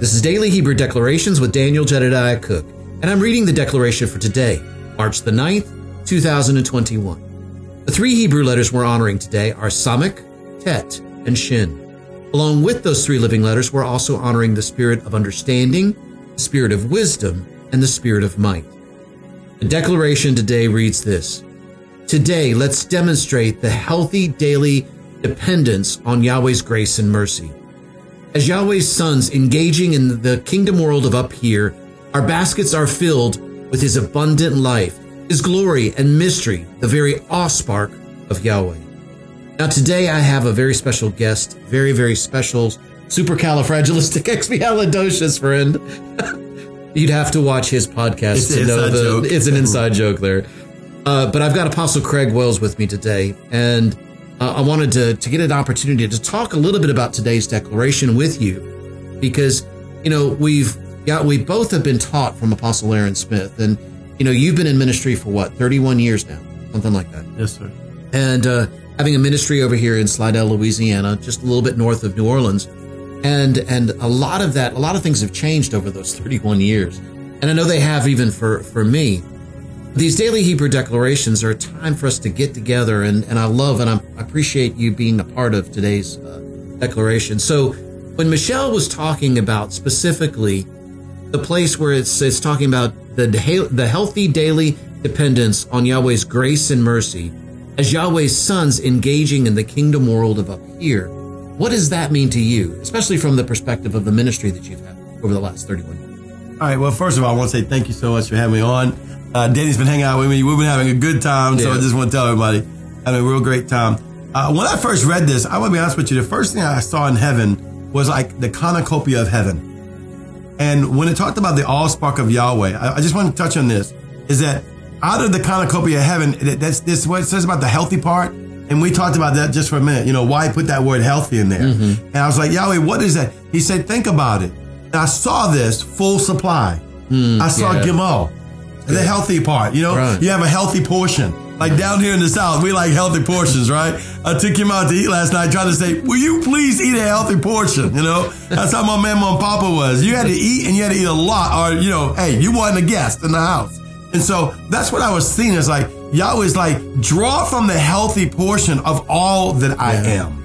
This is Daily Hebrew Declarations with Daniel Jedediah Cook, and I'm reading the declaration for today, March the 9th, 2021. The three Hebrew letters we're honoring today are Samech, Tet, and Shin. Along with those three living letters, we're also honoring the spirit of understanding, the spirit of wisdom, and the spirit of might. The declaration today reads this Today, let's demonstrate the healthy daily dependence on Yahweh's grace and mercy. As Yahweh's sons engaging in the kingdom world of up here, our baskets are filled with his abundant life, his glory and mystery, the very awe spark of Yahweh. Now, today I have a very special guest, very, very special supercalifragilisticexpialidocious friend. You'd have to watch his podcast It's to know the, joke. it's an inside joke there. Uh, but I've got Apostle Craig Wells with me today, and uh, I wanted to, to get an opportunity to talk a little bit about today's declaration with you, because you know we've got we both have been taught from Apostle Aaron Smith, and you know you've been in ministry for what 31 years now, something like that, Yes, sir. and uh, having a ministry over here in Slidell, Louisiana, just a little bit north of New Orleans, and and a lot of that, a lot of things have changed over those 31 years, and I know they have even for for me. These daily Hebrew declarations are a time for us to get together, and, and I love and I appreciate you being a part of today's uh, declaration. So, when Michelle was talking about specifically the place where it's, it's talking about the, the healthy daily dependence on Yahweh's grace and mercy, as Yahweh's sons engaging in the kingdom world of up here, what does that mean to you, especially from the perspective of the ministry that you've had over the last 31 years? All right. Well, first of all, I want to say thank you so much for having me on. Uh, Danny's been hanging out with me. We've been having a good time. So I just want to tell everybody, having a real great time. Uh, when I first read this, I want to be honest with you. The first thing I saw in heaven was like the cornucopia of heaven. And when it talked about the all spark of Yahweh, I, I just want to touch on this is that out of the cornucopia of heaven, that- that's this what it says about the healthy part. And we talked about that just for a minute. You know, why put that word healthy in there? And I was like, Yahweh, what is that? He said, think about it. And I saw this full supply. I saw yeah. Gimel, the healthy part. You know, Right. you have a healthy portion. Like down here in the South, we like healthy portions, right? I took him out to eat last night, trying to say, "Will you please eat a healthy portion?" You know, that's how my man, mom, papa was. You had to eat, and you had to eat a lot, or you know, hey, you wasn't a guest in the house. And so that's what I was seeing. Is like Yahweh's like draw from the healthy portion of all that I am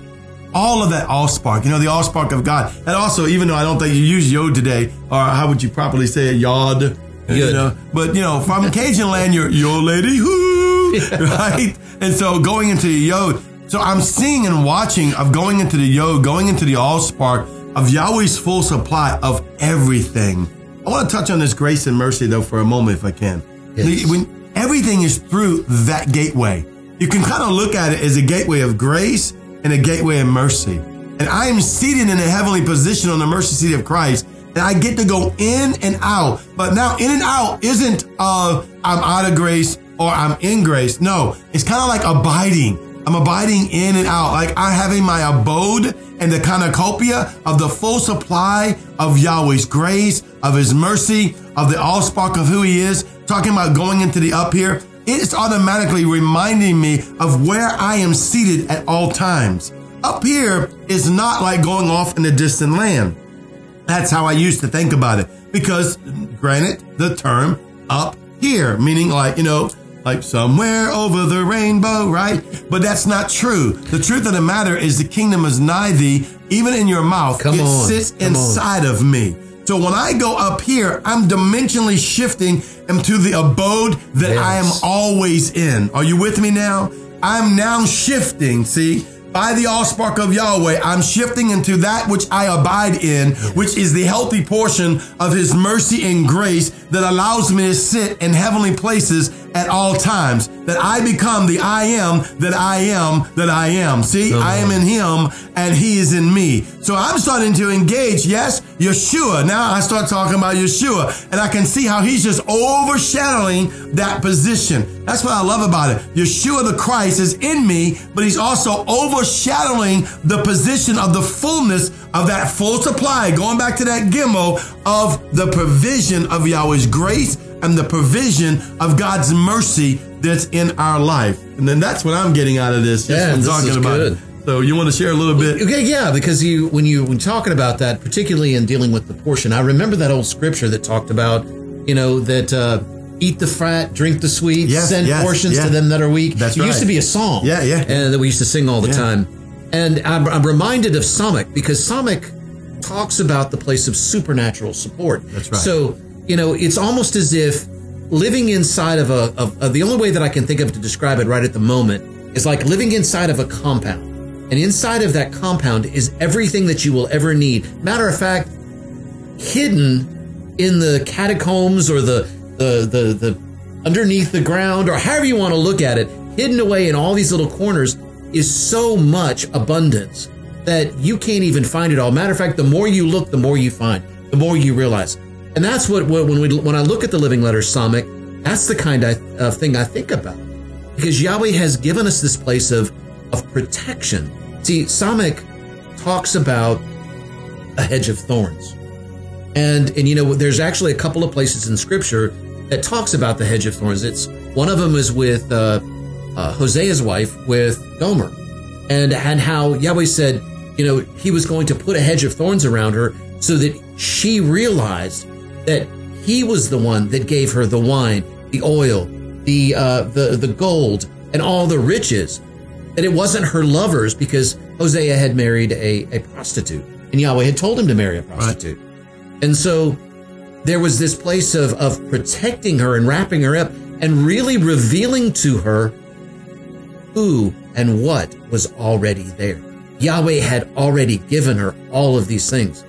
all of that all spark, you know, the all spark of God. And also, even though I don't think you use yod today, or how would you properly say it, yod, you know, but you know, from Cajun land, you're yo lady, whoo, right? And so going into the yod, so I'm seeing and watching of going into the yod, going into the all spark of Yahweh's full supply of everything. I want to touch on this grace and mercy though for a moment, if I can. Yes. When everything is through that gateway, you can kind of look at it as a gateway of grace and a gateway of mercy. And I am seated in a heavenly position on the mercy seat of Christ. And I get to go in and out. But now in and out isn't uh I'm out of grace or I'm in grace. No, it's kind of like abiding. I'm abiding in and out. Like I'm having my abode and the cornucopia of the full supply of Yahweh's grace, of his mercy, of the all spark of who he is. Talking about going into the up here it's automatically reminding me of where I am seated at all times. Up here is not like going off in a distant land. That's how I used to think about it. Because, granted, the term up here, meaning like, you know, like somewhere over the rainbow, right? But that's not true. The truth of the matter is the kingdom is nigh thee, even in your mouth. Come it on, sits come on. inside of me. So when I go up here, I'm dimensionally shifting into the abode that I am always in. Are you with me now? I'm now shifting, see? By the all spark of Yahweh, I'm shifting into that which I abide in, which is the healthy portion of his mercy and grace that allows me to sit in heavenly places at all times. That I become the I am that I am that I am. See, I am in him and he is in me. So I'm starting to engage, yes, Yeshua. Now I start talking about Yeshua and I can see how he's just overshadowing that position. That's what I love about it. Yeshua the Christ is in me, but he's also overshadowing the position of the fullness of that full supply. Going back to that gimel of the provision of Yahweh's grace and the provision of God's mercy that's in our life. And then that's what I'm getting out of this. Yeah, this talking is about good. So you want to share a little bit? Okay, yeah, because you when you when talking about that, particularly in dealing with the portion, I remember that old scripture that talked about, you know, that uh, eat the fat, drink the sweet, Yes, send yes, portions yeah. to them that are weak. That's it used to be a song. Yeah, yeah. And that we used to sing all the Yeah. time. And I'm, I'm reminded of Samach because Samach talks about the place of supernatural support. That's right. So, you know, it's almost as if living inside of a, of, of the only way that I can think of to describe it right at the moment is like living inside of a compound. And inside of that compound is everything that you will ever need. Matter of fact, hidden in the catacombs or the the the, the underneath the ground or however you want to look at it, hidden away in all these little corners is so much abundance that you can't even find it all. Matter of fact, the more you look, the more you find, the more you realize. And that's what, when we when I look at the living letter Samach, that's the kind of thing I think about. Because Yahweh has given us this place of of protection. See, Samach talks about a hedge of thorns. And and you know, there's actually a couple of places in Scripture that talks about the hedge of thorns. It's one of them is with uh, uh, Hosea's wife with Gomer, and and how Yahweh said, you know, He was going to put a hedge of thorns around her so that she realized that He was the one that gave her the wine, the oil, the uh, the the gold, and all the riches. That it wasn't her lovers because Hosea had married a, a prostitute, and Yahweh had told him to marry a prostitute. And so there was this place of, of protecting her and wrapping her up and really revealing to her who and what was already there. Yahweh had already given her all of these things.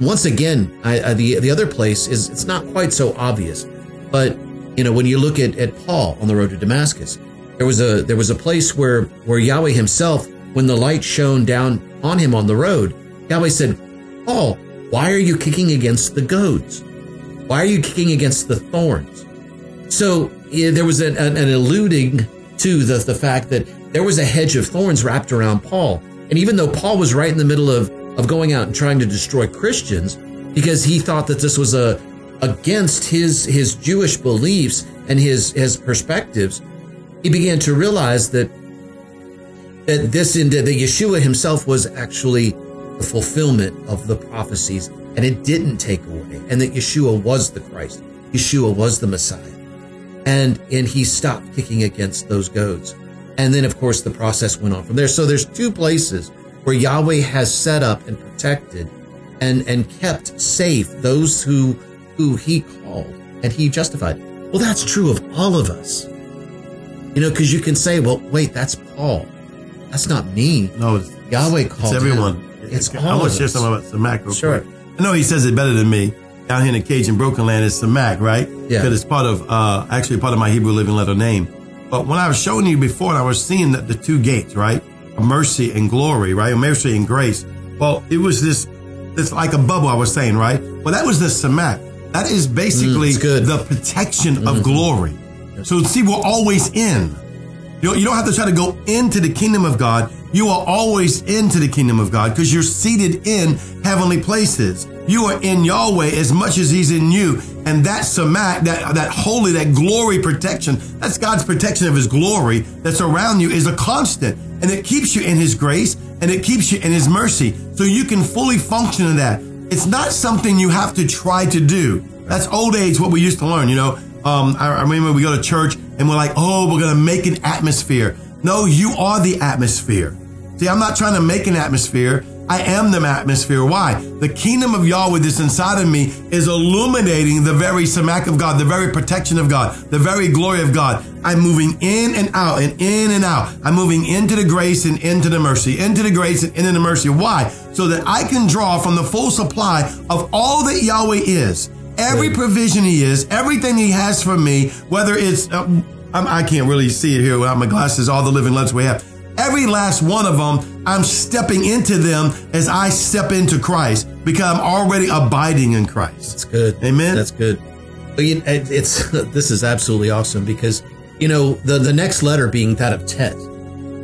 Once again, I, I, the the other place is it's not quite so obvious, but you know when you look at, at Paul on the road to Damascus, there was a there was a place where where Yahweh Himself, when the light shone down on him on the road, Yahweh said, "Paul, why are you kicking against the goads? Why are you kicking against the thorns?" So yeah, there was an, an, an alluding to the, the fact that there was a hedge of thorns wrapped around Paul. And even though Paul was right in the middle of, of going out and trying to destroy Christians, because he thought that this was a against his his Jewish beliefs and his his perspectives, he began to realize that that this in that Yeshua himself was actually the fulfillment of the prophecies, and it didn't take away, and that Yeshua was the Christ, Yeshua was the Messiah and and he stopped kicking against those goads. And then, of course, the process went on from there. So there's two places where Yahweh has set up and protected and and kept safe those who who He called and He justified. Well, that's true of all of us. You know, because you can say, "Well, wait, that's Paul. That's not me." No, it's, Yahweh it's called everyone. him. It's I all want to share something about Samak real Sure. quick. I know he says it better than me. Down here in the Cajun Broken Land is Samak, right? Yeah. Because it's part of, uh, actually part of my Hebrew living letter name. But when I was showing you before and I was seeing the, the two gates, right? Mercy and glory, right? Mercy and grace. Well, it was this, it's like a bubble I was saying, right? Well, that was the Samak. That is basically Mm. Mm-hmm. the protection of glory. So see, we're always in. You don't, you don't have to try to go into the kingdom of God. You are always into the kingdom of God because you're seated in heavenly places. You are in Yahweh as much as He's in you. And that samak, that, that holy, that glory protection, that's God's protection of His glory that's around you is a constant. And it keeps you in His grace and it keeps you in His mercy. So you can fully function in that. It's not something you have to try to do. That's old age, what we used to learn, you know. Um, I, remember we go to church and we're like, oh, we're going to make an atmosphere. No, you are the atmosphere. See, I'm not trying to make an atmosphere. I am the atmosphere. Why? The kingdom of Yahweh that's inside of me is illuminating the very samak of God, the very protection of God, the very glory of God. I'm moving in and out and in and out. I'm moving into the grace and into the mercy, into the grace and into the mercy. Why? So that I can draw from the full supply of all that Yahweh is. Every provision He is, everything He has for me, whether it's, uh, I'm, can't really see it here without my glasses, all the living letters we have. Every last one of them, I'm stepping into them as I step into Christ because I'm already abiding in Christ. That's good. Amen. That's good. But you, it- it's this is absolutely awesome because you know the the next letter being that of Tet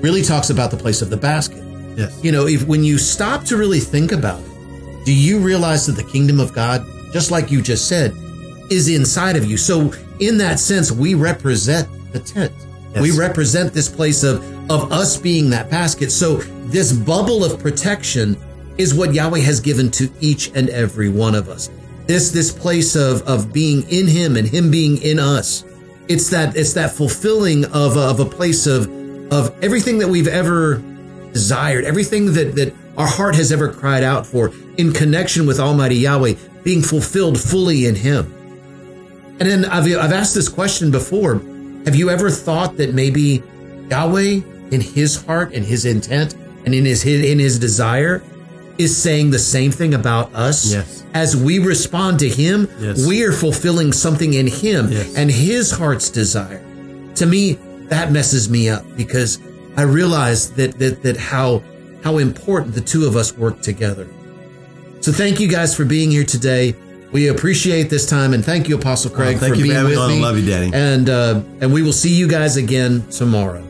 really talks about the place of the basket. Yes. You know, if when you stop to really think about it, do you realize that the kingdom of God, just like you just said, is inside of you? So in that sense, we represent the tent. Yes. We represent this place of, of us being that basket. So this bubble of protection is what Yahweh has given to each and every one of us. This, this place of, of being in him and him being in us. It's that, it's that fulfilling of, of a place of, of everything that we've ever desired, everything that, that our heart has ever cried out for in connection with Almighty Yahweh being fulfilled fully in him. And then I've, I've asked this question before. Have you ever thought that maybe Yahweh in his heart and his intent and in his, in his desire is saying the same thing about us? Yes. As we respond to him, Yes. we are fulfilling something in him Yes. and his heart's desire. To me, that messes me up because I realize that, that, that how, how important the two of us work together. So thank you guys for being here today. We appreciate this time and thank you, Apostle Craig, Oh, thank for you for being having with me me. Love you, Daddy. And uh, and we will see you guys again tomorrow.